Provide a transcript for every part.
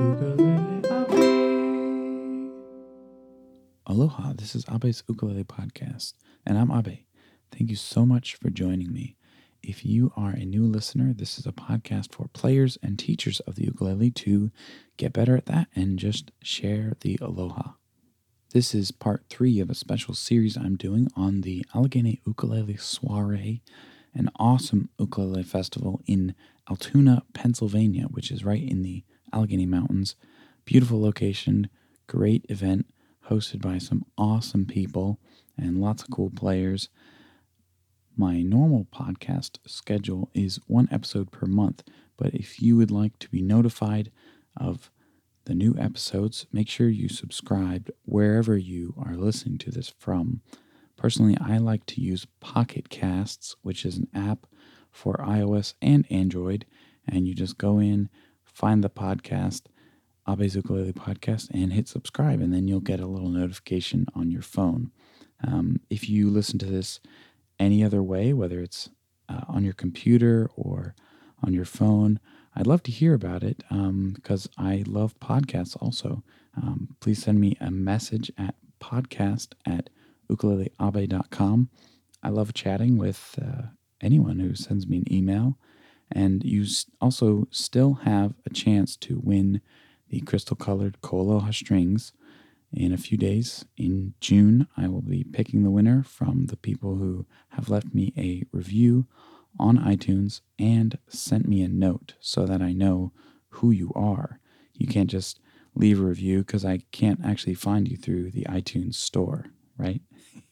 Ukulele Abe. Aloha, this is Abe's Ukulele Podcast, and I'm Abe. Thank you so much for joining me. If you are a new listener, this is a podcast for players and teachers of the ukulele to get better at that and just share the aloha. This is part three of a special series I'm doing on the Allegheny Ukulele Soiree, an awesome ukulele festival in Altoona, Pennsylvania, which is right in the Allegheny Mountains. Beautiful location, great event, hosted by some awesome people and lots of cool players. My normal podcast schedule is one episode per month, but if you would like to be notified of the new episodes, make sure you subscribe wherever you are listening to this from. Personally, I like to use Pocket Casts, which is an app for iOS and Android, and you just go in, find the podcast, Abe's Ukulele Podcast, and hit subscribe, and then you'll get a little notification on your phone. Um, if you listen to this any other way, whether it's uh, on your computer or on your phone, I'd love to hear about it because um, I love podcasts also. Um, please send me a message at podcast at ukuleleabe.com. I love chatting with uh, anyone who sends me an email. And you also still have a chance to win the crystal colored Koaloha strings in a few days. In June, I will be picking the winner from the people who have left me a review on iTunes and sent me a note so that I know who you are. You can't just leave a review because I can't actually find you through the iTunes store, right?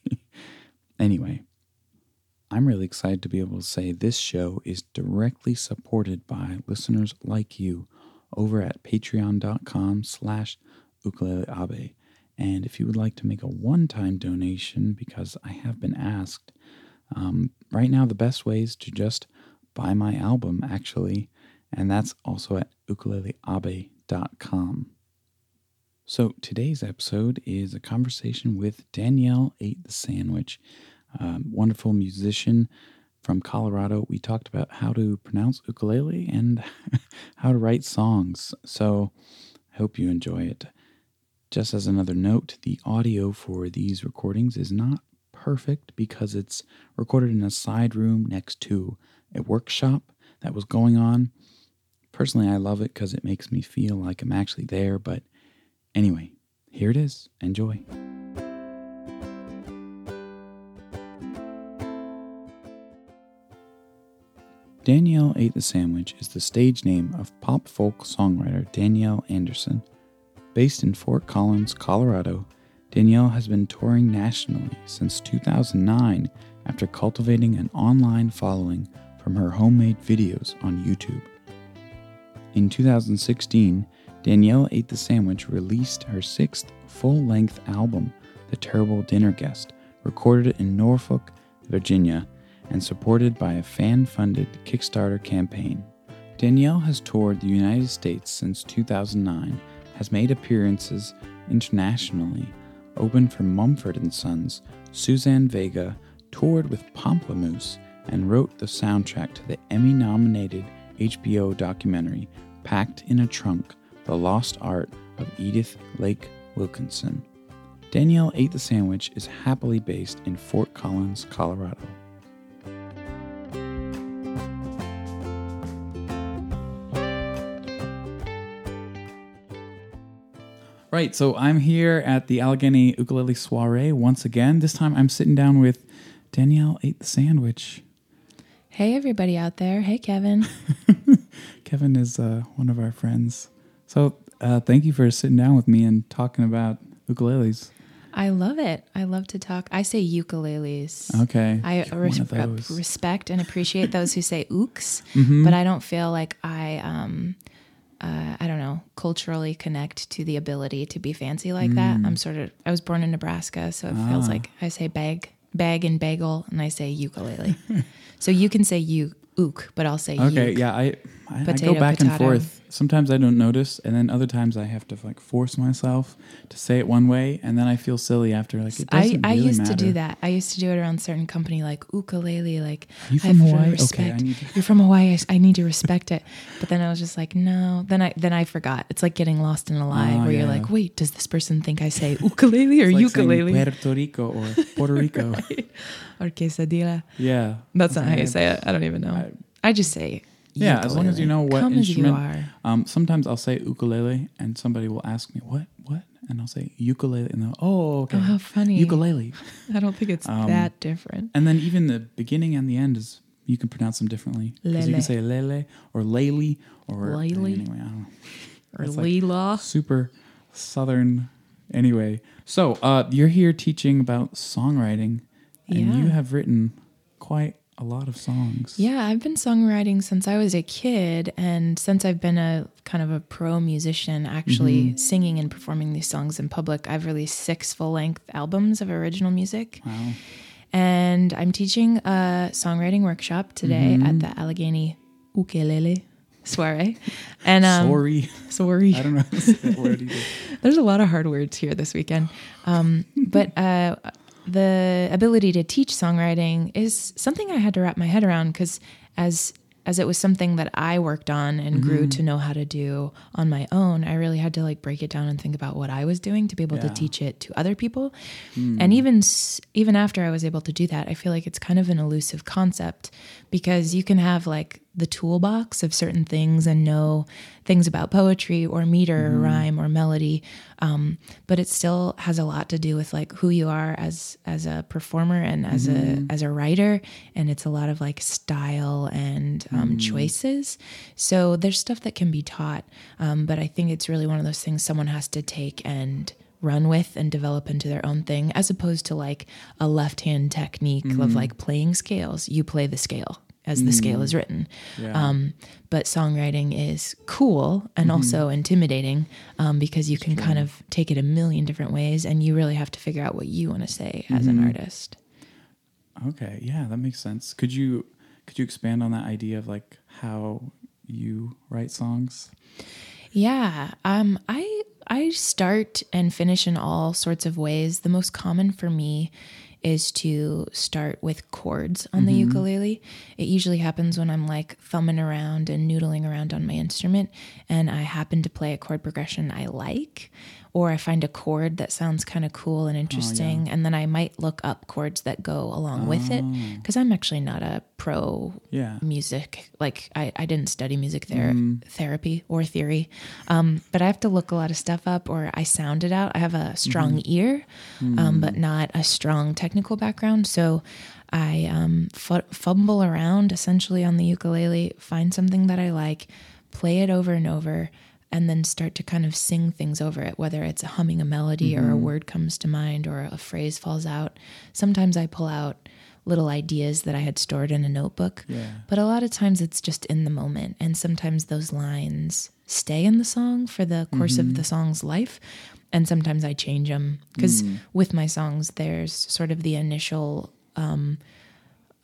anyway, I'm really excited to be able to say this show is directly supported by listeners like you over at patreon.com slash ukuleleabe. And if you would like to make a one-time donation, because I have been asked, um, right now the best way is to just buy my album, actually, and that's also at ukuleleabe.com. So today's episode is a conversation with Danielle Ate the Sandwich, a wonderful musician from Colorado. We talked about how to pronounce ukulele and how to write songs. So I hope you enjoy it. Just as another note, the audio for these recordings is not perfect because it's recorded in a side room next to a workshop that was going on. Personally, I love it because it makes me feel like I'm actually there. But anyway, here it is. Enjoy. Danielle Ate the Sandwich is the stage name of pop folk songwriter Danielle Anderson. Based in Fort Collins, Colorado, Danielle has been touring nationally since 2009 after cultivating an online following from her homemade videos on YouTube. In 2016, Danielle Ate the Sandwich released her sixth full length album, The Terrible Dinner Guest, recorded in Norfolk, Virginia, and supported by a fan funded Kickstarter campaign. Danielle has toured the United States since 2009, has made appearances internationally, opened for Mumford & Sons, Suzanne Vega, toured with Pomplamoose, and wrote the soundtrack to the Emmy nominated HBO documentary Packed in a Trunk The Lost Art of Edith Lake Wilkinson. Danielle Ate the Sandwich is happily based in Fort Collins, Colorado. Right, so I'm here at the Allegheny Ukulele Soiree once again. This time I'm sitting down with Danielle Ate the Sandwich. Hey, everybody out there. Hey, Kevin. Kevin is uh, one of our friends. So uh, thank you for sitting down with me and talking about ukuleles. I love it. I love to talk. I say ukuleles. Okay. I res- respect and appreciate those who say ooks, mm-hmm. but I don't feel like I um, uh, I don't know, culturally connect to the ability to be fancy like mm. that. I'm sort of, I was born in Nebraska, so it ah. feels like I say bag, bag and bagel, and I say ukulele. so you can say you ook, but I'll say okay. Yeah, I I, I go back and forth. Sometimes I don't notice, and then other times I have to like force myself to say it one way, and then I feel silly after. Like it I, doesn't I really used to do that. I used to do it around certain company like ukulele. Like You I from have to Hawaii? Okay, I respect. need to- You're from Hawaii. I need to respect it. But then I was just like, no. Then I then I forgot. It's like getting lost in a lie Oh, where you're like, wait, does this person think I say ukulele or like ukulele Puerto Rico or Puerto Rico. or quesadilla? yeah, That's not how you say it. I don't even know. I, I- just say Yeah, as long as you know what Come instrument. as you are. Um, sometimes I'll say ukulele, and somebody will ask me what, what, and I'll say ukulele, and they'll oh okay, Oh, how funny. ukulele. I don't think it's Um, that different. And then even the beginning and the end is you can pronounce them differently because You can say lele or lele or Lele. Anyway, I don't know. Or it's like- Super southern. Anyway, so uh, you're here teaching about songwriting, and Yeah. you have written quite a lot of songs. Yeah, I've been songwriting since I was a kid, and since I've been a kind of a pro musician, actually Mm-hmm. singing and performing these songs in public, I've released six full length albums of original music. Wow. And I'm teaching a songwriting workshop today Mm-hmm. at the Allegheny Ukulele Soiree. And um, Sorry, sorry. I don't know how to say that word either. There's a lot of hard words here this weekend. Um, but uh, the ability to teach songwriting is something I had to wrap my head around because as as it was something that I worked on and grew Mm-hmm. to know how to do on my own, I really had to like break it down and think about what I was doing to be able to teach it to other people. Hmm. And even even after I was able to do that, I feel like it's kind of an elusive concept because you can have like the toolbox of certain things and know things about poetry or meter or rhyme or melody, um, but it still has a lot to do with like who you are as as a performer and as a as a writer, and it's a lot of like style and um, choices. So there's stuff that can be taught, um, but I think it's really one of those things someone has to take and run with and develop into their own thing as opposed to like a left hand technique of like playing scales. You play the scale as the scale is written Yeah. um, but songwriting is cool and also intimidating um, because you can kind of take it a million different ways and you really have to figure out what you want to say as an artist Okay, yeah, that makes sense. Could you could you expand on that idea of like how you write songs? Yeah, um, I I start and finish in all sorts of ways. The most common for me is to start with chords on the mm-hmm. ukulele. It usually happens when I'm like thumbing around and noodling around on my instrument, and I happen to play a chord progression I like, or I find a chord that sounds kind of cool and interesting, and then I might look up chords that go along with it because I'm actually not a pro Yeah. music. Like I, I didn't study music ther- therapy or theory, um, but I have to look a lot of stuff up or I sound it out. I have a strong ear, um, but not a strong technical background. So I um, fu- fumble around essentially on the ukulele, find something that I like, play it over and over. And then start to kind of sing things over it, whether it's humming a melody or a mm-hmm. word comes to mind or a phrase falls out. Sometimes I pull out little ideas that I had stored in a notebook. Yeah. But a lot of times it's just in the moment. And sometimes those lines stay in the song for the course of the mm-hmm. song's life. And sometimes I change them because mm. with my songs, there's sort of the initial um,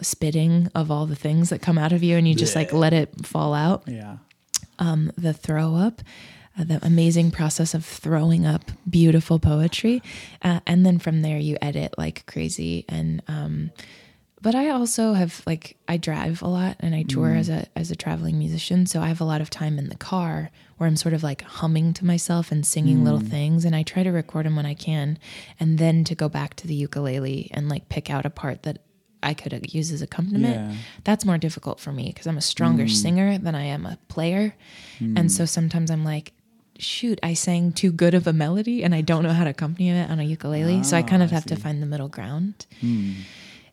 spitting of all the things that come out of you and you just like let it fall out Yeah. Um, the throw up, uh, the amazing process of throwing up beautiful poetry, uh, and then from there you edit like crazy. And um, but I also have like I drive a lot and I tour as a as a traveling musician, so I have a lot of time in the car where I'm sort of like humming to myself and singing little things, and I try to record them when I can, and then to go back to the ukulele and like pick out a part that. I could use as accompaniment Yeah. that's more difficult for me because I'm a stronger singer than I am a player. And so sometimes I'm like, shoot, I sang too good of a melody and I don't know how to accompany it on a ukulele. so I kind of Ah, I have to find the middle ground.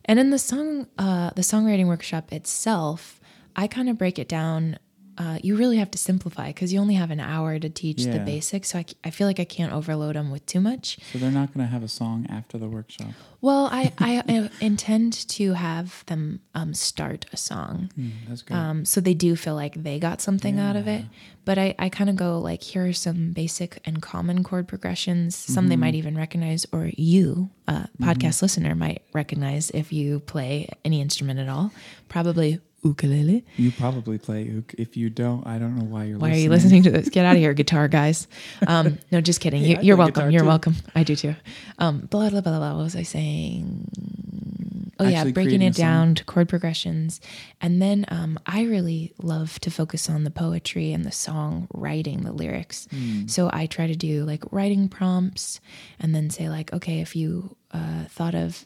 And in the song, uh, the songwriting workshop itself, I kind of break it down. Uh, you really have to simplify because you only have an hour to teach the basics. So I, I feel like I can't overload them with too much. So they're not going to have a song after the workshop. Well, I, I intend to have them um, start a song. Hmm, that's good. Um, so they do feel like they got something out of it. But I, I kind of go like, here are some basic and common chord progressions. Some they might even recognize, or you, uh, podcast listener, might recognize if you play any instrument at all. Probably ukulele. You probably play uk. If you don't, I don't know why you're Why listening. are you listening to this? Get out of here, guitar guys. Um, no, just kidding. Hey, you, you're welcome. You're too. welcome. I do too. Um, blah blah blah blah. What was I saying? Oh yeah, Actually breaking it down to chord progressions, and then um, I really love to focus on the poetry and the song writing, the lyrics. Hmm. So I try to do like writing prompts, and then say like, okay, if you uh, thought of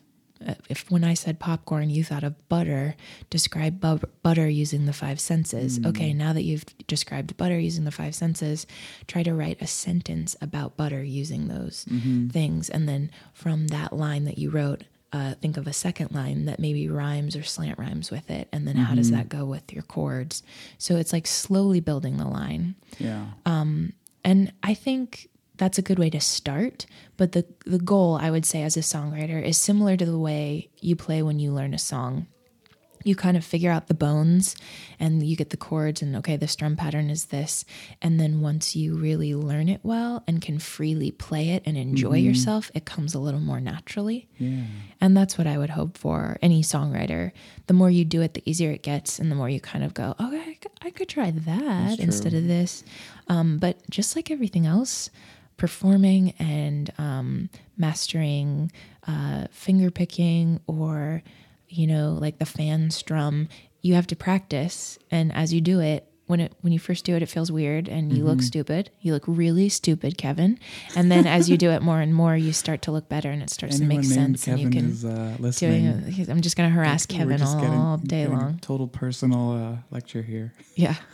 if when I said popcorn, you thought of butter, describe bu- butter using the five senses. Okay, now that you've described butter using the five senses, try to write a sentence about butter using those things. And then from that line that you wrote, uh, think of a second line that maybe rhymes or slant rhymes with it. And then how does that go with your chords? So it's like slowly building the line. Yeah. Um, And I think that's a good way to start. But the the goal, I would say, as a songwriter, is similar to the way you play when you learn a song. You kind of figure out the bones and you get the chords, and okay, the strum pattern is this. And then once you really learn it well and can freely play it and enjoy yourself, it comes a little more naturally. Yeah. And that's what I would hope for any songwriter. The more you do it, the easier it gets, and the more you kind of go, okay, I could, I could try that instead of this. Um, but just like everything else, performing and um, mastering, uh, finger picking, or you know, like the fan strum, you have to practice. And as you do it, when it when you first do it, it feels weird and you look stupid. You look really stupid, Kevin. And then as you do it more and more, you start to look better, and it starts Anyone to make sense. and Kevin you can is uh, listening. it. I'm just gonna harass Kevin all, getting- day long. Total personal uh, lecture here. Yeah.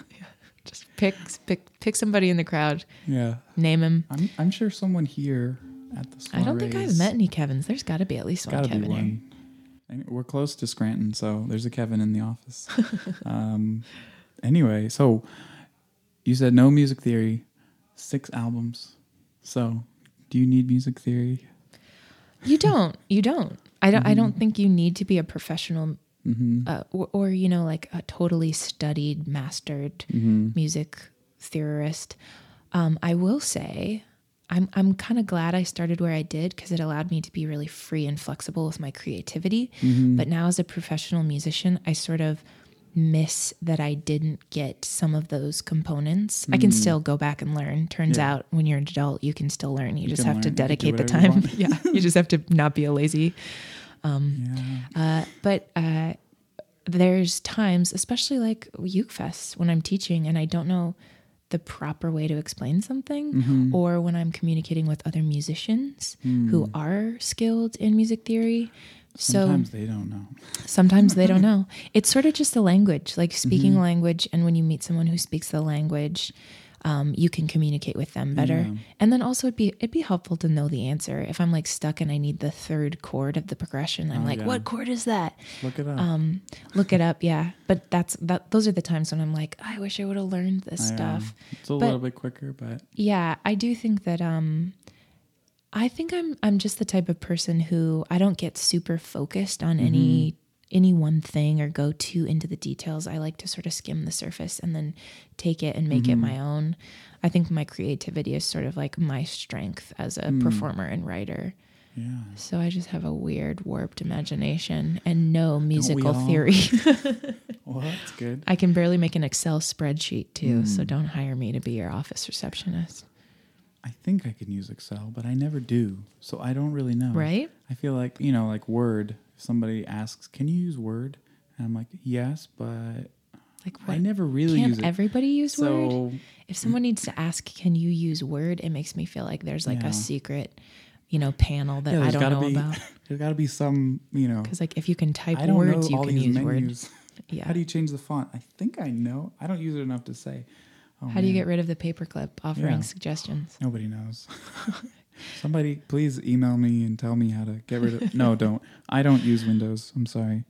pick pick pick somebody in the crowd, Yeah. name him. I'm I'm sure someone here at the I don't think I've met any Kevins. There's got to be at least one Gotta Kevin be here. one. And We're close to Scranton, so there's a Kevin in the office. um, anyway, so you said no music theory, six albums. So, do you need music theory? You don't. You don't. I don't. I Mm-hmm. don't think you need to be a professional, uh, or, or you know, like a totally studied, mastered Mm-hmm. music theorist. Um, I will say, I'm I'm kind of glad I started where I did because it allowed me to be really free and flexible with my creativity. Mm-hmm. But now, as a professional musician, I sort of miss that I didn't get some of those components. I can still go back and learn. Turns Mm. Yeah. out when you're an adult, you can still learn. You, just have to learn. You do dedicate the you time. yeah, you just have to not be a lazy. Yeah. Uh, but uh, there's times, especially like Uke Fest, when I'm teaching and I don't know the proper way to explain something, Mm-hmm. or when I'm communicating with other musicians Hmm. who are skilled in music theory. So Sometimes they don't know. sometimes they don't know. It's sort of just the language, like speaking Mm-hmm. language. And when you meet someone who speaks the language, um, you can communicate with them better. Yeah. And then also it'd be it'd be helpful to know the answer. If I'm like stuck and I need the third chord of the progression, I'm Oh, like, yeah. what chord is that? Look it up. Um, look it up, yeah. But that's that. Those are the times when I'm like, I wish I would have learned this I, stuff. It's a but- little bit quicker, but Yeah, I do think that um I think I'm I'm just the type of person who I don't get super focused on any any one thing or go too into the details. I like to sort of skim the surface and then take it and make it my own. I think my creativity is sort of like my strength as a performer and writer. yeah. So I just have a weird warped imagination and no musical theory. Well, that's good. I can barely make an Excel spreadsheet too, Hmm. so don't hire me to be your office receptionist. I think I can use Excel, but I never do. So I don't really know. Right? I feel like, you know, like Word, somebody asks, "Can you use Word?" And I'm like, "Yes, but Like what? I never really Can't use it." everybody use Word? If someone needs to ask, "Can you use Word?" It makes me feel like there's like Yeah. a secret, you know, panel that yeah, I don't know be about. there's got to be some, you know. Because like if you can type I don't words, know you can use Word. menus. Yeah. How do you change the font? I think I know. I don't use it enough to say. Oh, How do you get rid of the paperclip offering Yeah. suggestions? Nobody knows. Somebody please email me and tell me how to get rid of. No, don't. I don't use Windows. I'm sorry.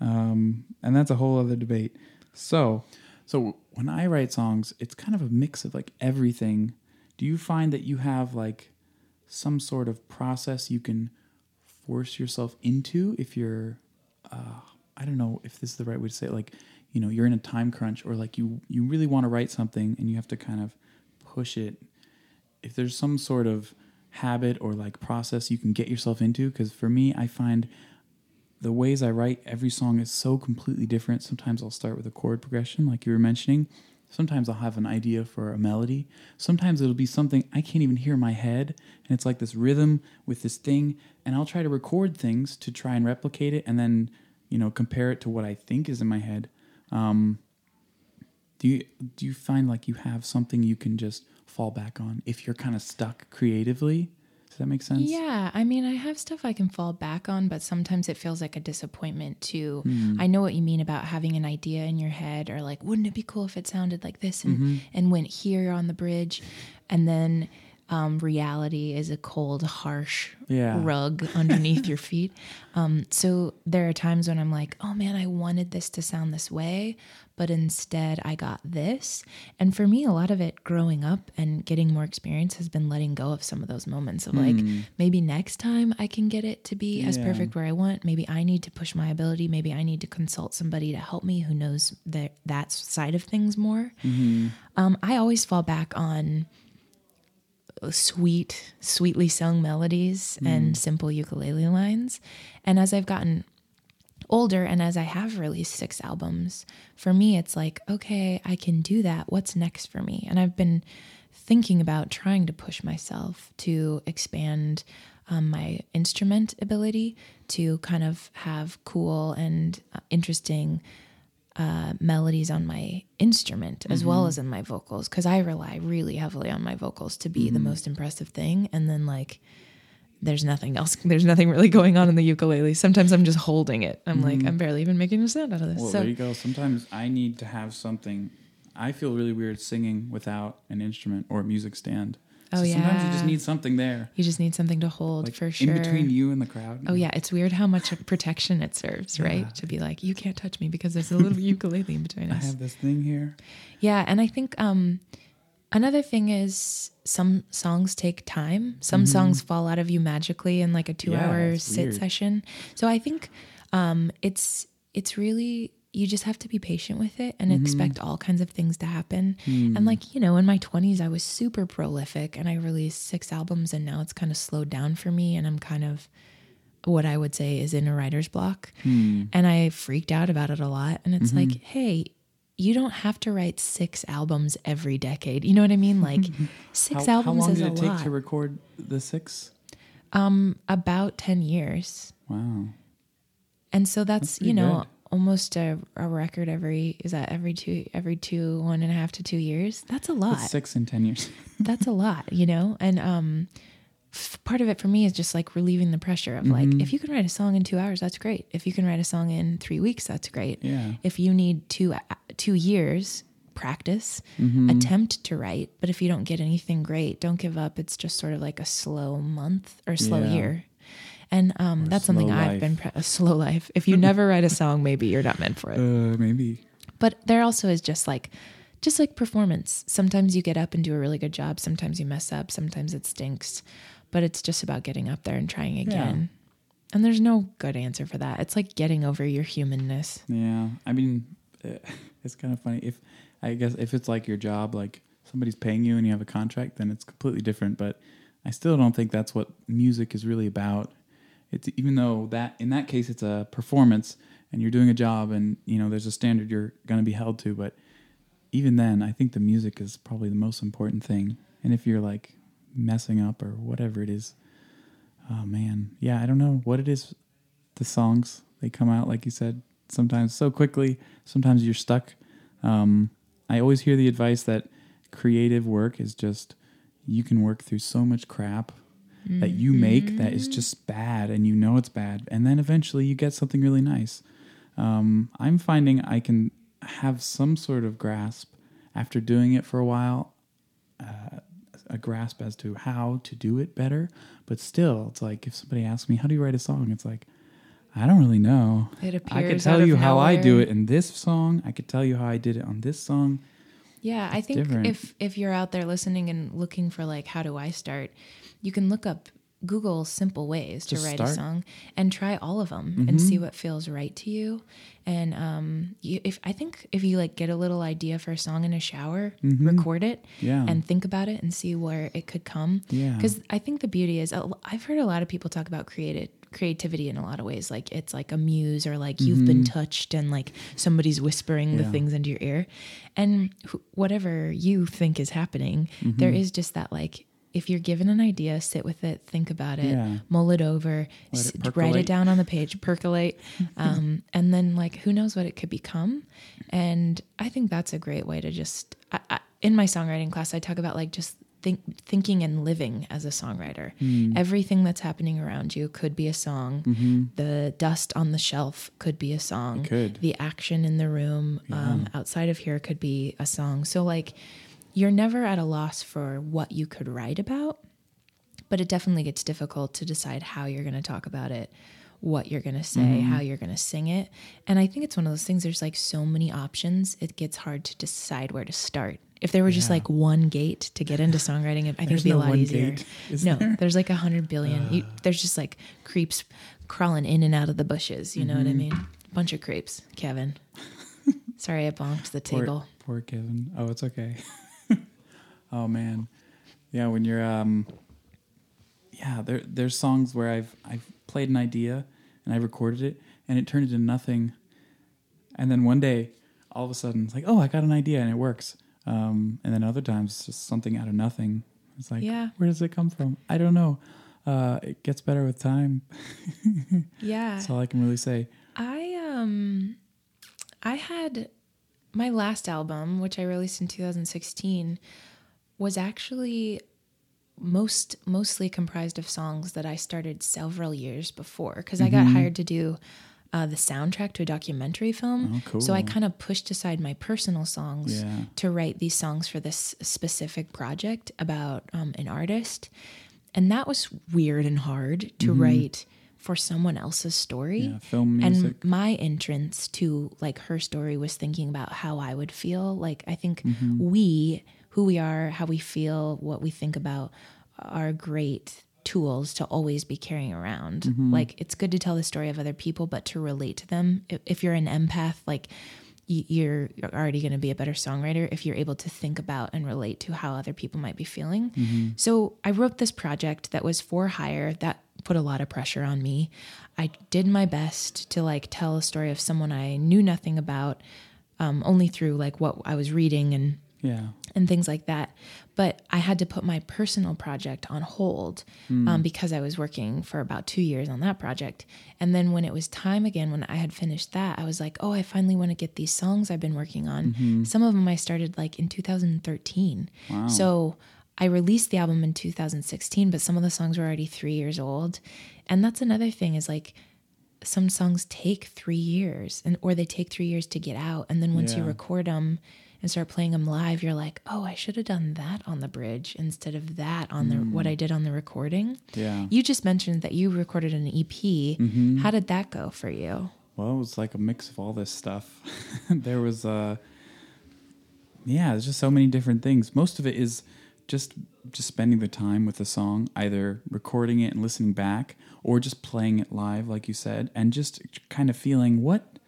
Um, and that's a whole other debate. So, so when I write songs, it's kind of a mix of like everything. Do you find that you have like some sort of process you can force yourself into if you're, uh, I don't know if this is the right way to say it, like, you know, you're in a time crunch or like you you really want to write something and you have to kind of push it if there's some sort of habit or like process you can get yourself into because for me i find the ways I write every song is so completely different. Sometimes I'll start with a chord progression, like you were mentioning. Sometimes I'll have an idea for a melody. Sometimes it'll be something I can't even hear in my head. And it's like this rhythm with this thing. And I'll try to record things to try and replicate it and then, you know, compare it to what I think is in my head. Um, do you do you find like you have something you can just fall back on if you're kind of stuck creatively? Does that make sense? Yeah, I mean, I have stuff I can fall back on, but sometimes it feels like a disappointment too. I know what you mean about having an idea in your head, or like, wouldn't it be cool if it sounded like this and and went here on the bridge, and then um, reality is a cold, harsh Yeah. rug underneath your feet. Um, so there are times when I'm like, oh man, I wanted this to sound this way, but instead I got this. And for me, a lot of it growing up and getting more experience has been letting go of some of those moments of like, hmm. maybe next time I can get it to be as perfect where I want. Maybe I need to push my ability. Maybe I need to consult somebody to help me who knows that that side of things more. Mm-hmm. Um, I always fall back on sweet, sweetly sung melodies and hmm. simple ukulele lines. And as I've gotten older and as I have released six albums, for me, it's like, okay, I can do that. What's next for me? And I've been thinking about trying to push myself to expand um, my instrument ability to kind of have cool and uh, interesting uh, melodies on my instrument as well as in my vocals because I rely really heavily on my vocals to be the most impressive thing. And then, like, there's nothing else, there's nothing really going on in the ukulele. Sometimes I'm just holding it. I'm like, I'm barely even making a sound out of this. Well, so, there you go. Sometimes I need to have something. I feel really weird singing without an instrument or a music stand. Oh, so Sometimes you just need something there, you just need something to hold like for sure. in between you and the crowd. Oh yeah, it's weird how much protection it serves, right? To be like, you can't touch me because there's a little ukulele in between us. I have this thing here. Yeah, and I think um, another thing is some songs take time. Some songs fall out of you magically in like a two-hour Mm-hmm. sit weird. session. So I think um, it's it's really you just have to be patient with it and Mm-hmm. expect all kinds of things to happen. Hmm. And like you know, in my twenties, I was super prolific, and I released six albums, and now it's kind of slowed down for me, and I'm kind of what I would say is in a writer's block. Hmm. And I freaked out about it a lot. And Mm-hmm. it's like, hey, you don't have to write six albums every decade. You know what I mean? Like six How, how albums long is did a it take lot. to record the six? Um, About 10 years. Wow. And so that's, pretty you know, good. almost a, a record every, is that every two, every two, one and a half to two years? That's a lot. That's six in ten years. that's a lot, you know? And um part of it for me is just like relieving the pressure of Mm-hmm. like if you can write a song in 2 hours, that's great. If you can write a song in 3 weeks, that's great. Yeah. If you need 2 uh, 2 years practice, Mm-hmm. attempt to write, but if you don't get anything great, don't give up. It's just sort of like a slow month or slow Yeah. year. And um, that's something slow I've been pre- a slow life. If you never write a song, maybe you're not meant for it Uh, maybe. but there also is just like just like performance sometimes you get up and do a really good job sometimes you mess up sometimes it stinks but it's just about getting up there and trying again and there's no good answer for that it's like getting over your humanness Yeah. I mean, it's kind of funny. If I guess if it's like your job, like somebody's paying you and you have a contract, then it's completely different. But I still don't think that's what music is really about. It's even though that in that case it's a performance and you're doing a job and you know there's a standard you're going to be held to. But even then, I think the music is probably the most important thing. And if you're like messing up or whatever it is, oh man, yeah, I don't know what it is. The songs they come out like you said sometimes so quickly. Sometimes you're stuck. Um, I always hear the advice that creative work is just you can work through so much crap that you make that is just bad and you know it's bad and then eventually you get something really nice um, i'm finding i can have some sort of grasp after doing it for a while uh, a grasp as to how to do it better but still it's like if somebody asks me how do you write a song? it's like i don't really know. It appears. i could tell you how i do it in this song. I could tell you how i did it on this song. Yeah, I think different. if if you're out there listening and looking for like how do I start, you can look up Google simple ways Just to write start. a song and try all of them and mm-hmm. see what feels right to you. And um, you, if I think if you like get a little idea for a song in a shower, mm-hmm. record it Yeah. and think about it and see where it could come. Yeah. Because I think the beauty is I've heard a lot of people talk about creative creativity in a lot of ways like it's like a muse or like you've been mm-hmm. touched and like somebody's whispering the things into your ear and wh- whatever you think is happening there is just that like if you're given an idea sit with it think about it Yeah. mull it over it write it down on the page percolate um, and then like who knows what it could become. And i think that's a great way to just I, I, in my songwriting class i talk about like just think, thinking and living as a songwriter. Hmm. everything that's happening around you could be a song. The dust on the shelf could be a song. Mm-hmm. The action in the room um, outside of here could be a song. So like you're never at a loss for what you could write about but it definitely gets difficult to decide how you're going to talk about it what you're going to say Mm-hmm. how you're going to sing it and i think it's one of those things there's like so many options it gets hard to decide where to start if there were just like one gate to get into songwriting i think it'd be no a lot one easier gate, no there? there's like a hundred billion you, there's just like creeps crawling in and out of the bushes you know what i Mm-hmm. mean bunch of creeps kevin sorry i bonked the Poor- table Poor, Kevin. Oh, it's okay. oh man, yeah. When you're um, yeah. There there's songs where I've I've played an idea and I recorded it and it turned into nothing, and then one day all of a sudden it's like oh I got an idea and it works. Um, and then other times it's just something out of nothing. It's like Yeah. where does it come from? I don't know. Uh, it gets better with time. yeah That's all I can really say. I um I had my last album, which I released in 2016, was actually most mostly comprised of songs that I started several years before because I got hired to do uh, the soundtrack to a documentary film. Oh, So I kind of pushed aside my personal songs Yeah. to write these songs for this specific project about um, an artist. And that was weird and hard to write for someone else's story. Mm-hmm. Yeah, film music. And my entrance to like her story was thinking about how I would feel. Like I think Mm-hmm. we, who we are, how we feel, what we think about are great tools to always be carrying around. Mm-hmm. Like it's good to tell the story of other people, but to relate to them. If, if you're an empath, like you're you're already going to be a better songwriter if you're able to think about and relate to how other people might be feeling. Mm-hmm. So I wrote this project that was for hire that put a lot of pressure on me. I did my best to like tell a story of someone I knew nothing about, um, only through like what I was reading and yeah. and things like that. But I had to put my personal project on hold um, because I was working for about two years on that project. And then when it was time again, when I had finished that, I was like, oh, I finally want to get these songs I've been working on. Some of them I started like in 2013. Wow. So I released the album in 2016, but some of the songs were already three years old. And that's another thing is like, some songs take three years and or they take three years to get out and then once you record them and start playing them live you're like oh i should have done that on the bridge instead of that on the what i did on the recording Yeah. you just mentioned that you recorded an ep Mm-hmm. how did that go for you Well, it was like a mix of all this stuff. there was, uh, yeah, there's just so many different things. Most of it is just just spending the time with the song, either recording it and listening back, or just playing it live, like you said, and just kind of feeling what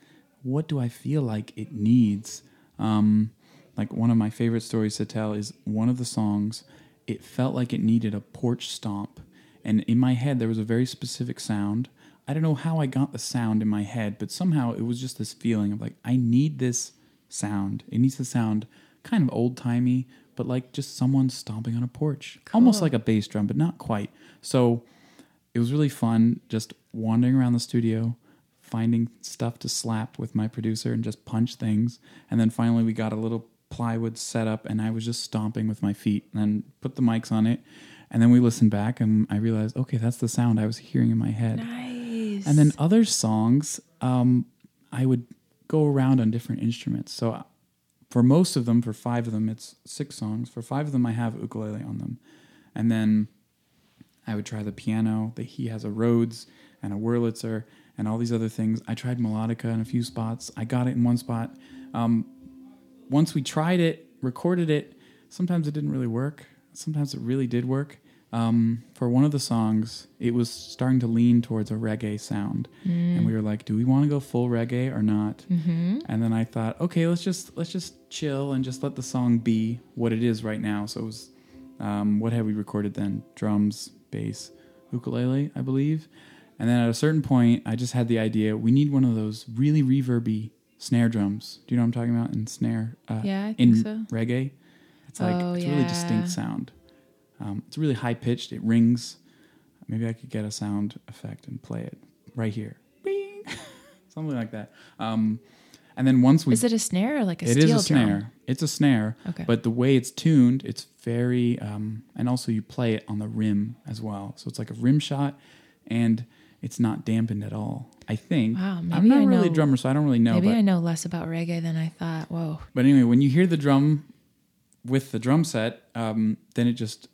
what do I feel like it needs. Um, like one of my favorite stories to tell is one of the songs. It felt like it needed a porch stomp, and in my head there was a very specific sound. I don't know how I got the sound in my head, but somehow it was just this feeling of like I need this sound. It needs to sound kind of old timey, but like just someone stomping on a porch, almost like a bass drum, but not quite. So it was really fun just wandering around the studio, finding stuff to slap with my producer and just punch things. And then finally we got a little plywood set up and I was just stomping with my feet and then put the mics on it. And then we listened back and I realized, okay, that's the sound I was hearing in my head. nice And then other songs, um, I would go around on different instruments. So uh, for most of them, for five of them, it's six songs. For five of them, I have ukulele on them. And then I would try the piano. That he has a Rhodes and a Wurlitzer and all these other things. I tried melodica in a few spots. I got it in one spot. Um, once we tried it, recorded it, sometimes it didn't really work. Sometimes it really did work. um, for one of the songs, it was starting to lean towards a reggae sound, and we were like, "Do we want to go full reggae or not?" Mm-hmm. And then I thought, "Okay, let's just let's just chill and just let the song be what it is right now." So it was, um, what had we recorded then? Drums, bass, ukulele, I believe. And then at a certain point, I just had the idea: we need one of those really reverby snare drums. Do you know what I'm talking about? In snare, uh, Yeah, I in think so. reggae, it's like Oh, it's a really distinct sound. Um, it's really high pitched. It rings. Maybe I could get a sound effect and play it right here, Bing! something like that. Um, and then once we, Is it a snare or like a it steel is a drum? snare. It's a snare. Okay. But the way it's tuned, it's very, um, and also you play it on the rim as well. So it's like a rim shot, and it's not dampened at all. I think. Wow, maybe I'm not I really a drummer, so I don't really know. Maybe but I know less about reggae than I thought. Whoa. but anyway, when you hear the drum with the drum set, um, then it just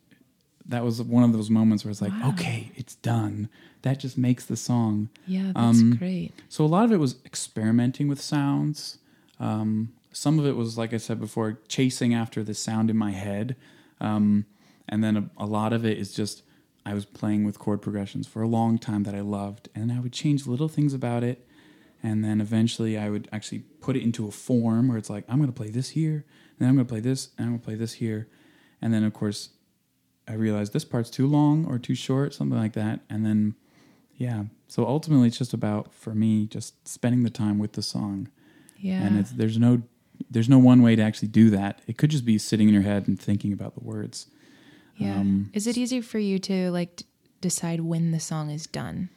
that was one of those moments where it's like, Wow. okay, it's done. That just makes the song. Yeah, that's Um, great. So a lot of it was experimenting with sounds. Um, some of it was, like I said before, chasing after the sound in my head, um, and then a, a lot of it is just I was playing with chord progressions for a long time that I loved, and I would change little things about it, and then eventually I would actually put it into a form where it's like I'm going to play this here, and then I'm going to play this, and I'm going to play this here, and then of course I realized this part's too long or too short, something like that, and then yeah. So ultimately, it's just about for me just spending the time with the song, Yeah. and it's there's no there's no one way to actually do that. It could just be sitting in your head and thinking about the words. Yeah. um, is it easy for you to like d- decide when the song is done?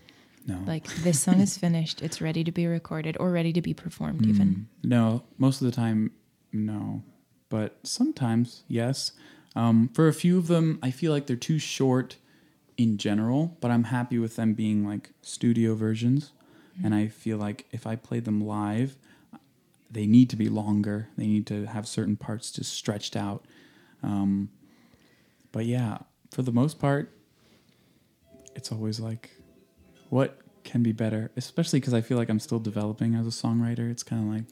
No, Like this song is finished, it's ready to be recorded or ready to be performed even. Mm, no. Most of the time, no, but sometimes yes. Um, for a few of them, I feel like they're too short in general, but I'm happy with them being like studio versions. And I feel like if I play them live, they need to be longer. They need to have certain parts just stretched out. Um, but yeah, for the most part, it's always like, what can be better? Especially because I feel like I'm still developing as a songwriter. It's kind of like,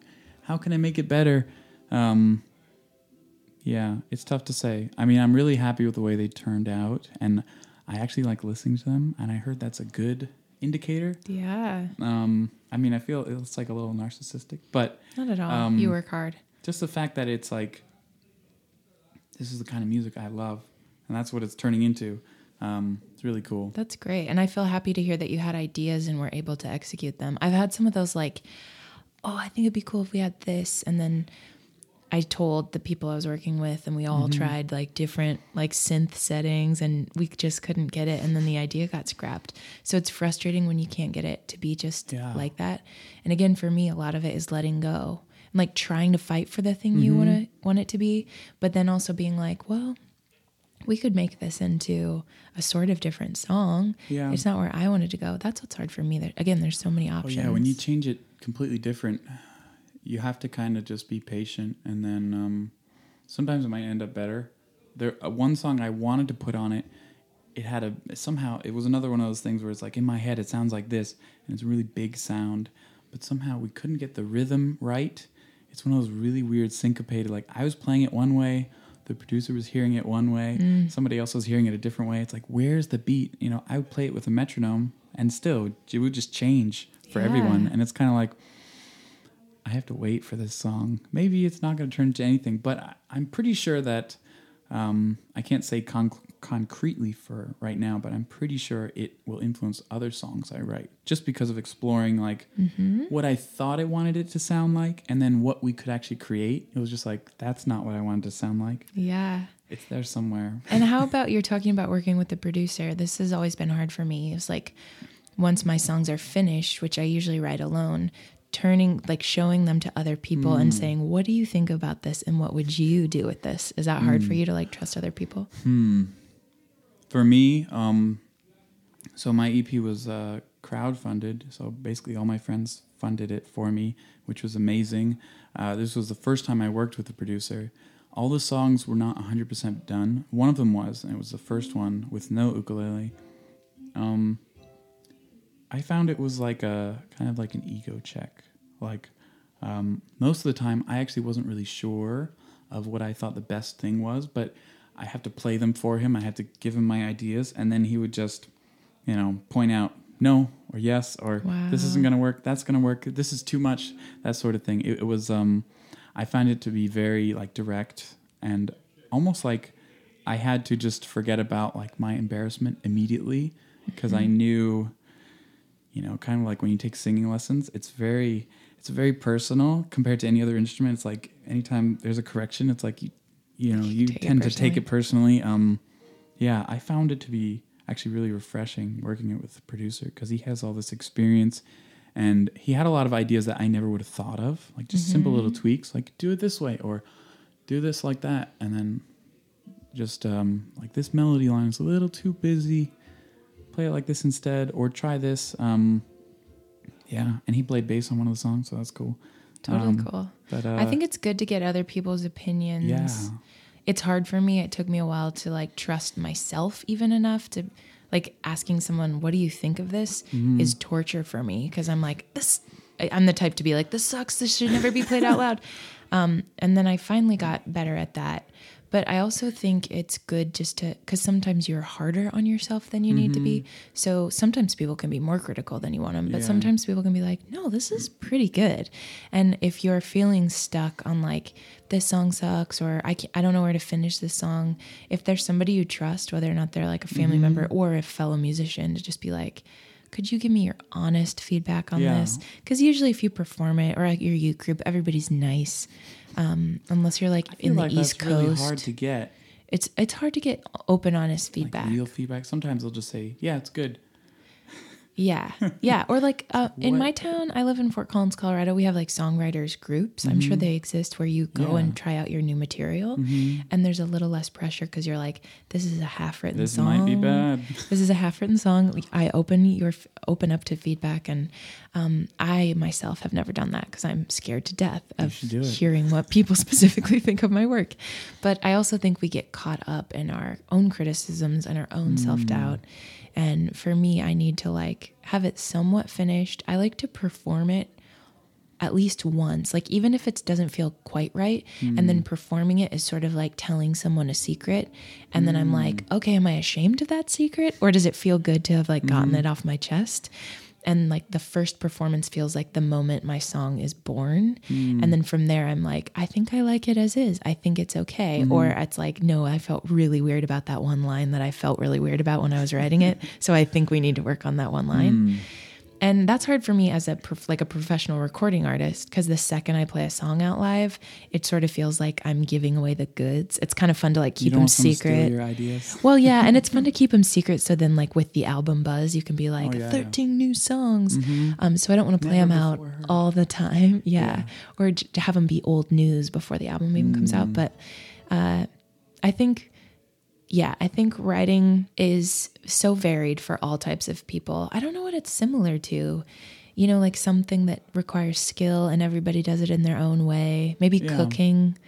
how can I make it better? Um, yeah, it's tough to say. I mean, I'm really happy with the way they turned out, and I actually like listening to them. And I heard that's a good indicator. Yeah. Um, I mean, I feel it's like a little narcissistic, but Not at all. Um, you work hard. just the fact that it's like this is the kind of music I love, and that's what it's turning into. Um, it's really cool. That's great. And I feel happy to hear that you had ideas and were able to execute them. I've had some of those like, oh, I think it'd be cool if we had this. And then I told the people I was working with and we all tried like different like synth settings and we just couldn't get it. And then the idea got scrapped. So it's frustrating when you can't get it to be just Yeah. like that. And again, for me, a lot of it is letting go. And like trying to fight for the thing you want to want it to be, but then also being like, well, we could make this into a sort of different song. Yeah. It's not where I wanted to go. That's what's hard for me. There again, there's so many Oh options. yeah, when you change it completely different, you have to kind of just be patient, and then um, sometimes it might end up better. There, uh, one song I wanted to put on it, it had a somehow it was another one of those things where it's like in my head it sounds like this, and it's a really big sound, but somehow we couldn't get the rhythm right. It's one of those really weird syncopated. Like I was playing it one way, the producer was hearing it one way, Mm. somebody else was hearing it a different way. It's like where's the beat? You know, I would play it with a metronome, and still it would just change for everyone, and it's kind of like. I have to wait for this song. Maybe it's not going to turn into anything, but I, I'm pretty sure that um, I can't say con- concretely for right now, but I'm pretty sure it will influence other songs I write just because of exploring like mm-hmm. what I thought I wanted it to sound like and then what we could actually create. It was just like, that's not what I wanted to sound like. yeah. It's there somewhere. And how about you're talking about working with the producer? This has always been hard for me. It's like once my songs are finished, which I usually write alone, turning like showing them to other people and mm. saying, "What do you think about this and what would you do with this?" Is that hard for mm. you to like trust other people? Hmm. For me, um, so my EP was uh, crowdfunded. So basically, all my friends funded it for me, which was amazing. Uh, this was the first time I worked with a producer. All the songs were not 100% done. One of them was, and it was the first one with no ukulele. Um, I found it was like a kind of like an ego check. Like um, most of the time, I actually wasn't really sure of what I thought the best thing was, but I have to play them for him. I have to give him my ideas, and then he would just, you know, point out no or yes or this isn't going to work. That's going to work. This is too much. That sort of thing. It, it was. Um, I found it to be very like direct and almost like I had to just forget about like my embarrassment immediately because I knew, you know, kind of like when you take singing lessons, it's very it's very personal compared to any other instrument. It's like anytime there's a correction, it's like you you know you Take tend to take it personally. Um, yeah, I found it to be actually really refreshing working it with the producer because he has all this experience and he had a lot of ideas that I never would have thought of, like just simple little tweaks, like do it this way or do this like that, and then just um, like this melody line is a little too busy. Play it like this instead, or try this. Um, yeah, and he played bass on one of the songs, so that's cool. Totally Um, cool. But uh, I think it's good to get other people's opinions. yeah, It's hard for me. It took me a while to like trust myself even enough to like asking someone, "What do you think of this?" Mm-hmm. is torture for me because I'm like this. I'm the type to be like, "This sucks. This should never be played out loud." Um, and then I finally got better at that. But I also think it's good just to, because sometimes you're harder on yourself than you need to be. So sometimes people can be more critical than you want them, but Mm-hmm. Yeah. sometimes people can be like, no, this is pretty good. And if you're feeling stuck on like, this song sucks, or I, can't, I don't know where to finish this song, if there's somebody you trust, whether or not they're like a family Mm-hmm. member or a fellow musician, to just be like, could you give me your honest feedback on Yeah. this? Because usually, if you perform it or at your youth group, everybody's nice. Um, unless you're like in the like East that's really Coast, hard to get. it's it's hard to get open, honest Like feedback. real feedback. Sometimes they'll just say, "Yeah, it's good." Yeah. Yeah. Or like uh, in my town, I live in Fort Collins, Colorado. We have like songwriters groups. I'm sure they exist where you go Mm-hmm. Yeah. Mm-hmm. and try out your new material. And there's a little less pressure because you're like, this is a half written This song. might be bad. This is a half written song. I open your open up to feedback, and um, I myself have never done that because I'm scared to death of should do it. hearing what people specifically think of my work. But I also think we get caught up in our own criticisms and our own self doubt. And for me, I need to like have it somewhat finished. I like to perform it at least once like even if it doesn't feel quite right and then hmm. performing it is sort of like telling someone a secret. And then i'm hmm. like okay am i ashamed of that secret? Or does it feel good to have like gotten hmm. it off my chest and like the first performance feels like the moment my song is born. Hmm. And then from there i'm like i think i like it as is. I think it's okay. Hmm. Or it's like no i felt really weird about that one line that i felt really weird about when i was writing it. So i think we need to work on that one line hmm. And that's hard for me as a prof- like a professional recording artist because the second I play a song out live, it sort of feels like I'm giving away the goods. It's kind of fun to like keep them secret. your ideas. Well, yeah, and it's fun to keep them secret. So then, like with the album buzz, you can be like Oh, yeah, yeah. 13 new songs. Um, so I don't want to play Never them out heard. all the time. Yeah, or j- to have them be old news before the album even comes Mm. out. But uh, I think yeah, I think writing is so varied for all types of people. I don't know what it's similar to. You know, like something that requires skill and everybody does it in their own way. Maybe Yeah. cooking.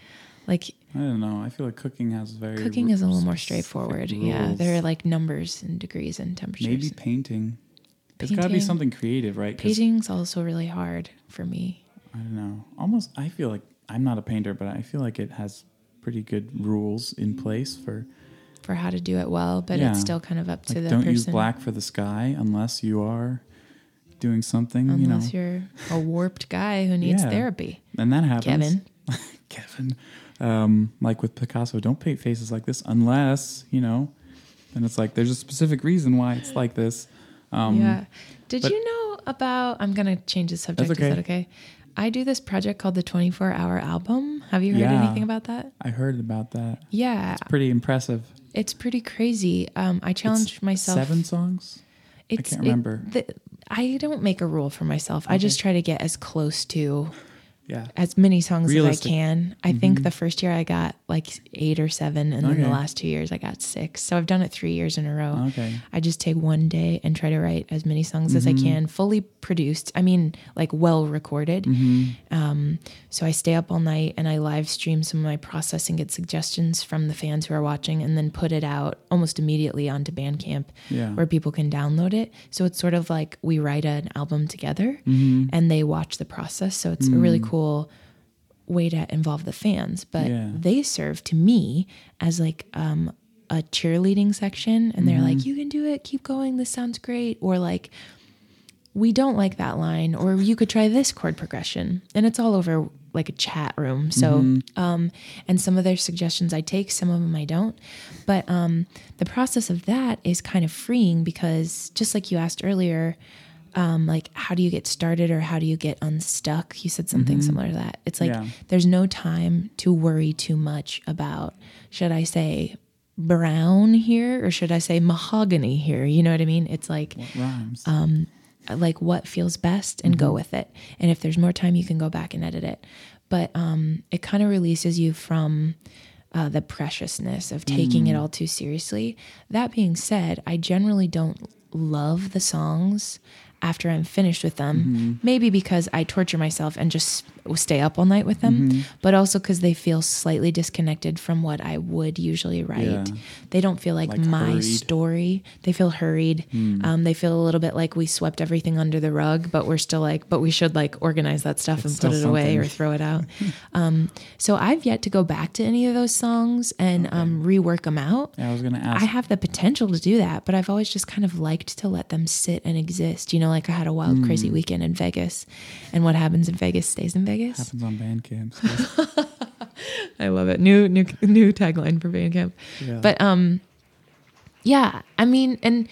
Like I don't know. I feel like cooking has very cooking is a little more straightforward. Yeah, there are like numbers and degrees and temperatures. maybe painting. It's got to be something creative, right? Painting's also really hard for me. I don't know. Almost, I feel like I'm not a painter, but I feel like it has pretty good rules in place for for how to do it well, but Yeah. it's still kind of up to like the don't person. use black for the sky unless you are doing something, you know. unless you're a warped guy who needs Yeah. therapy. And that happens. Kevin. Kevin. Um, like with Picasso, don't paint faces like this unless, you know, and it's like there's a specific reason why it's like this. Um, yeah. Did you know about? I'm gonna change the subject. That's Is that okay. okay? I do this project called the 24 Hour Album. Have you heard Yeah. anything about that? I heard about that. Yeah, It's Pretty impressive. It's pretty crazy. Um, I challenge It's myself. Seven songs? It's, can't it- remember. the, I don't make a rule for myself. I just try to get as close to Yeah. as many songs Realistic. as I can. I think the first year I got like eight or seven, and then the last two years I got six. So I've done it three years in a row. Okay. I just take one day and try to write as many songs as I can, fully produced. I mean, like well recorded. Um, so I stay up all night and I live stream some of my processing, get suggestions from the fans who are watching, and then put it out almost immediately onto Bandcamp Yeah. where people can download it. So it's sort of like we write an album together Mm-hmm. and they watch the process. So it's a really Mm. Cool way to involve the fans, but Yeah. they serve to me as like um, a cheerleading section, and they're Mm-hmm. like, "You can do it, keep going, this sounds great," or like, "We don't like that line," or "You could try this chord progression," and it's all over like a chat room. So, Mm-hmm. um, and some of their suggestions I take, some of them I don't, but um, the process of that is kind of freeing because just like you asked earlier um, like how do you get started or how do you get unstuck? You said something similar to that. It's like Yeah. there's no time to worry too much about should I say brown here or should I say mahogany here? You know what I mean? It's like Um, like what feels best and go with it. And if there's more time, you can go back and edit it. But um, it kind of releases you from uh, the preciousness of taking it all too seriously. That being said, I generally don't love the songs after I'm finished with them. Maybe because I torture myself and just stay up all night with them, but also because they feel slightly disconnected from what I would usually write. Yeah. They don't feel like, Like my hurried. story. They feel hurried. Um, they feel a little bit like we swept everything under the rug, but we're still like, but we should like organize that stuff and put it still away or throw it out. um, so I've yet to go back to any of those songs and um, rework them out. yeah, I was gonna ask. I have the potential to do that, but I've always just kind of liked to let them sit and exist. You know, like I had a wild, crazy Hmm. weekend in Vegas, and what happens in Vegas stays in Vegas. happens on Bandcamp. so- I love it. New, new, new tagline for Bandcamp. yeah. But um, yeah, I mean, and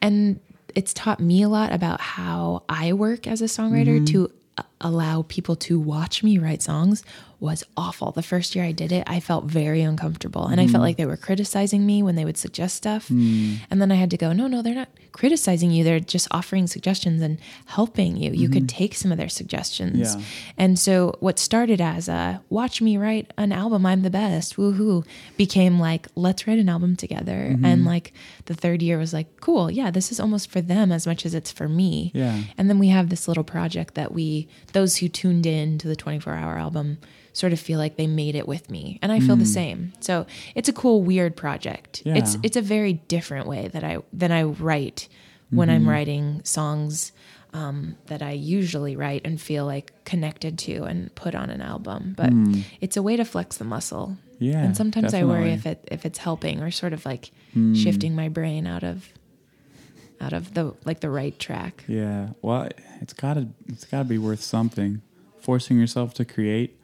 and it's taught me a lot about how I work as a songwriter to allow people to watch me write songs was awful. The first year I did it, I felt very uncomfortable and I felt mm. like they were criticizing me when they would suggest stuff. Mm. And then I had to go, no, no, they're not criticizing you. They're just offering suggestions and helping you. You could mm-hmm. take some of their suggestions. Yeah. And so what started as a watch me write an album, I'm the best, woohoo, became like, let's write an album together. Mm-hmm. And like the third year was like, cool, yeah, this is almost for them as much as it's for me. Yeah. And then we have this little project that we, those who tuned in to the 24 hour album, sort of feel like they made it with me. And I feel the same. So it's a cool, weird project. It's Mm. Yeah. it's a very different way that I than I write when Mm-hmm. I'm writing songs um, that I usually write and feel like connected to and put on an album. But it's a way to flex the muscle. Yeah, and sometimes I worry if it if it's helping or sort of like Hmm. shifting my brain out of out of the like the right track. Yeah. Well, it's gotta it's gotta be worth something. Forcing yourself to create.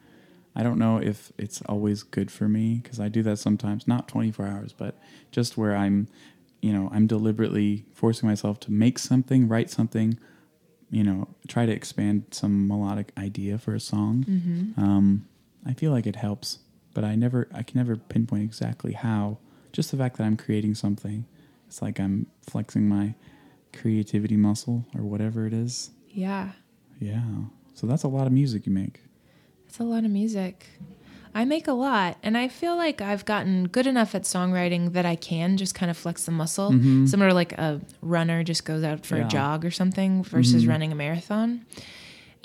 I don't know if it's always good for me because I do that sometimes. Not 24 hours, but just where I'm, you know, I'm deliberately forcing myself to make something, write something, you know, try to expand some melodic idea for a song. Um, I feel like it helps, but I never, I can never pinpoint exactly how. Just the fact that I'm creating something, it's like I'm flexing my creativity muscle or whatever it is. Yeah. Yeah. So that's a lot of music you make. It's a lot of music. I make a lot, and I feel like I've gotten good enough at songwriting that I can just kind of flex the muscle. Mm-hmm. Similar to like a runner just goes out for Yeah. a jog or something versus mm-hmm. running a marathon.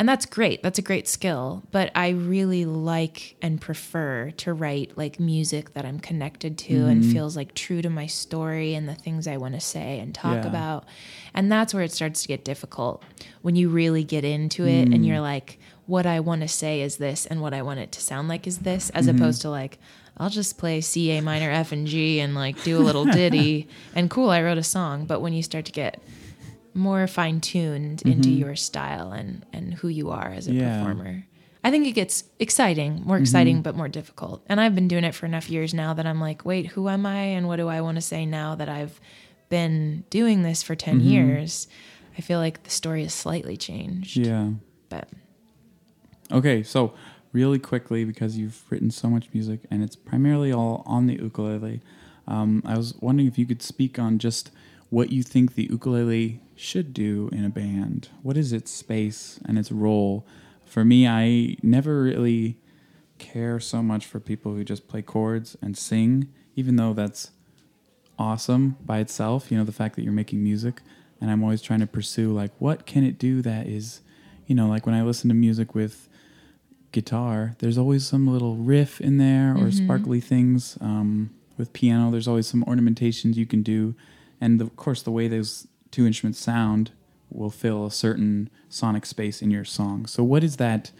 And that's great. That's a great skill. But I really like and prefer to write like music that I'm connected to and mm-hmm. feels like true to my story and the things I want to say and talk Yeah. about. And that's where it starts to get difficult when you really get into it and mm. you're like, what I want to say is this and what I want it to sound like is this, as mm-hmm. opposed to like, I'll just play C, A minor, F, and G and like do a little ditty and cool, I wrote a song. But when you start to get more fine tuned into mm-hmm. your style and, and who you are as a Yeah. performer. I think it gets exciting, more mm-hmm. exciting, but more difficult. And I've been doing it for enough years now that I'm like, wait, who am I and what do I want to say now that I've been doing this for 10 years? I feel like the story has slightly changed. Yeah. But Okay, so really quickly because you've written so much music and it's primarily all on the ukulele. Um, I was wondering if you could speak on just what you think the ukulele should do in a band. What is its space and its role? For me, I never really care so much for people who just play chords and sing, even though that's awesome by itself, you know, the fact that you're making music. And I'm always trying to pursue, like, what can it do that is, you know, like when I listen to music with guitar, there's always some little riff in there or sparkly things. Um, with piano, there's always some ornamentations you can do. And of course, the way those two instruments sound will fill a certain sonic space in your song. So, what is that?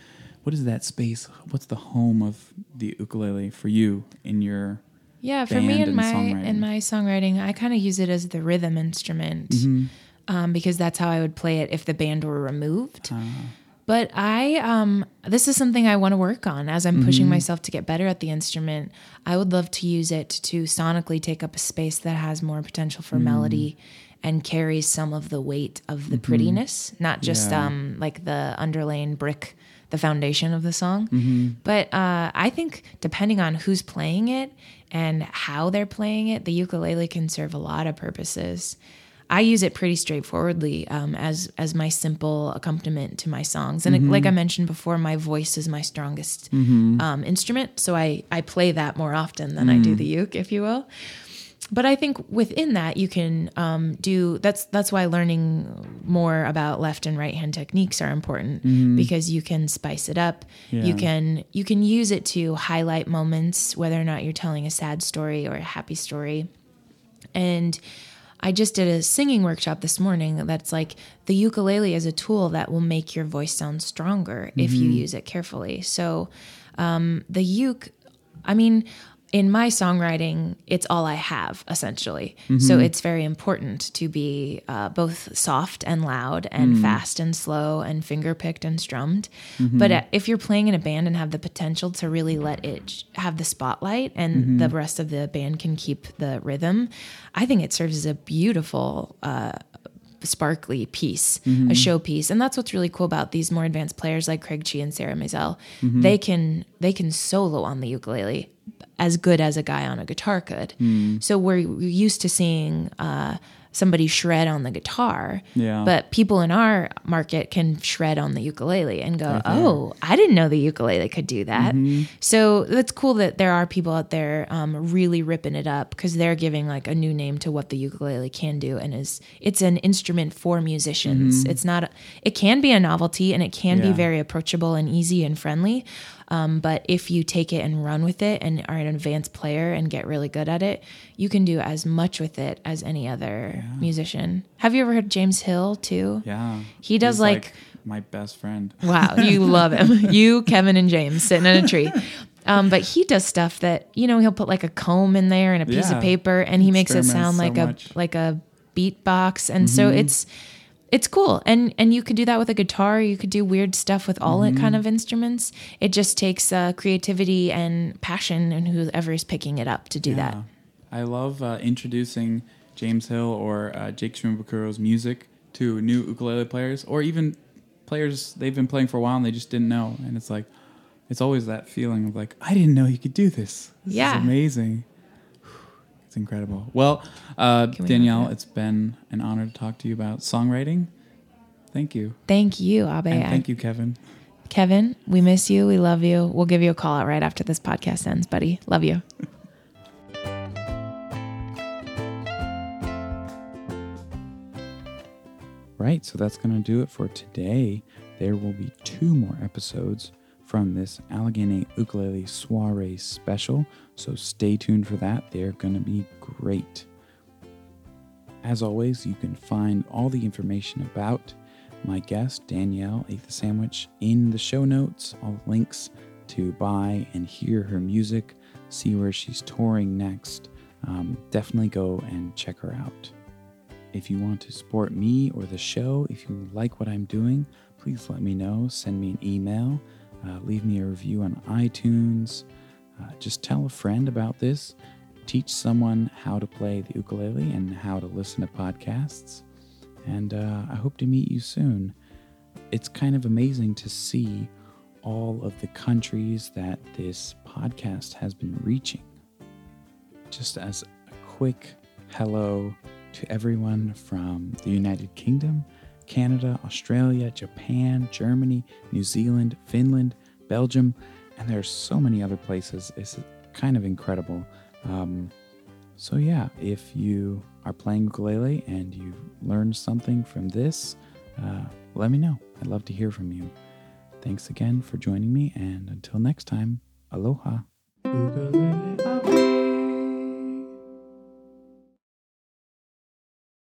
what is that space? What's the home of the ukulele for you in your yeah for me in and my songwriting. in my songwriting i kind of use it as the rhythm instrument Mm-hmm. um, because that's how i would play it if the band were removed Uh, but i um, this is something i want to work on as i'm pushing myself to get better at the instrument. I would love to use it to sonically take up a space that has more potential for melody and carries some of the weight of the prettiness not just Yeah. um, like the underlaying brick the foundation of the song. But uh, i think depending on who's playing it and how they're playing it the ukulele can serve a lot of purposes I use it pretty straightforwardly um, as as my simple accompaniment to my songs, and like I mentioned before, my voice is my strongest um, instrument, so I I play that more often than I do the uke, if you will. But I think within that you can um, do that's that's why learning more about left and right hand techniques are important because you can spice it up. Yeah. You can you can use it to highlight moments, whether or not you're telling a sad story or a happy story. And I just did a singing workshop this morning that's like the ukulele is a tool that will make your voice sound stronger if you use it carefully. So um, the uke, I mean, in my songwriting, it's all I have essentially. So it's very important to be uh, both soft and loud and fast and slow and finger picked and strummed. But uh, if you're playing in a band and have the potential to really let it sh- have the spotlight and the rest of the band can keep the rhythm, I think it serves as a beautiful. Uh, sparkly piece, a mm-hmm. showpiece, and that's what's really cool about these more advanced players like Craig Chee and Sarah Maisel. Mm-hmm. They can they can solo on the ukulele as good as a guy on a guitar could. Mm. So we're, we're used to seeing uh, somebody shred on the guitar, Yeah. but people in our market can shred on the ukulele and go, "Oh, I didn't know the ukulele could do that." So that's cool that there are people out there um, really ripping it up because they're giving like a new name to what the ukulele can do, and is it's an instrument for musicians. It's not. A, it can be a novelty, and it can be very approachable and easy and friendly. Um, but if you take it and run with it and are an advanced player and get really good at it, you can do as much with it as any other musician. Have you ever heard James Hill too? yeah. He does, He's like- my best friend. Wow, you love him. You, Kevin, and James sitting in a tree. Um, but he does stuff that you know he'll put like a comb in there and a piece Yeah. of paper, and he makes it sound so like a much. Mm-hmm. like a beatbox, and so it's it's cool. And and you could do that with a guitar. You could do weird stuff with all Mm-hmm. it kind of instruments. It just takes uh, creativity and passion, and whoever is picking it up to do that. I love uh, introducing James Hill or uh, Jake Shimabukuro's music to new ukulele players, or even players they've been playing for a while and they just didn't know. And it's like, it's always that feeling of like, I didn't know you could do this. This Yeah. amazing. It's incredible. Well, uh, Danielle, it? it's been an honor to talk to you about songwriting. Thank you. Thank you, Abe. And thank you, Kevin. Kevin, we miss you. We love you. We'll give you a call out right after this podcast ends, buddy. Love you. Right, so that's going to do it for today. There will be two more episodes from this Allegheny Ukulele Soiree special, so stay tuned for that. They're going to be great. As always, you can find all the information about my guest, Danielle Ate the Sandwich, in the show notes. All the links to buy and hear her music, see where she's touring next. Um, definitely go and check her out. If you want to support me or the show, if you like what I'm doing, please let me know. Send me an email, uh, leave me a review on iTunes. Uh, just tell a friend about this. Teach someone how to play the ukulele and how to listen to podcasts. And uh, I hope to meet you soon. It's kind of amazing to see all of the countries that this podcast has been reaching. Just as a quick hello to everyone from the United Kingdom, Canada, Australia, Japan, Germany, New Zealand, Finland, Belgium, and there are so many other places. It's kind of incredible. Um, so yeah, if you are playing ukulele and you've learned something from this, uh, let me know. I'd love to hear from you. Thanks again for joining me, and until next time, aloha. Ukulele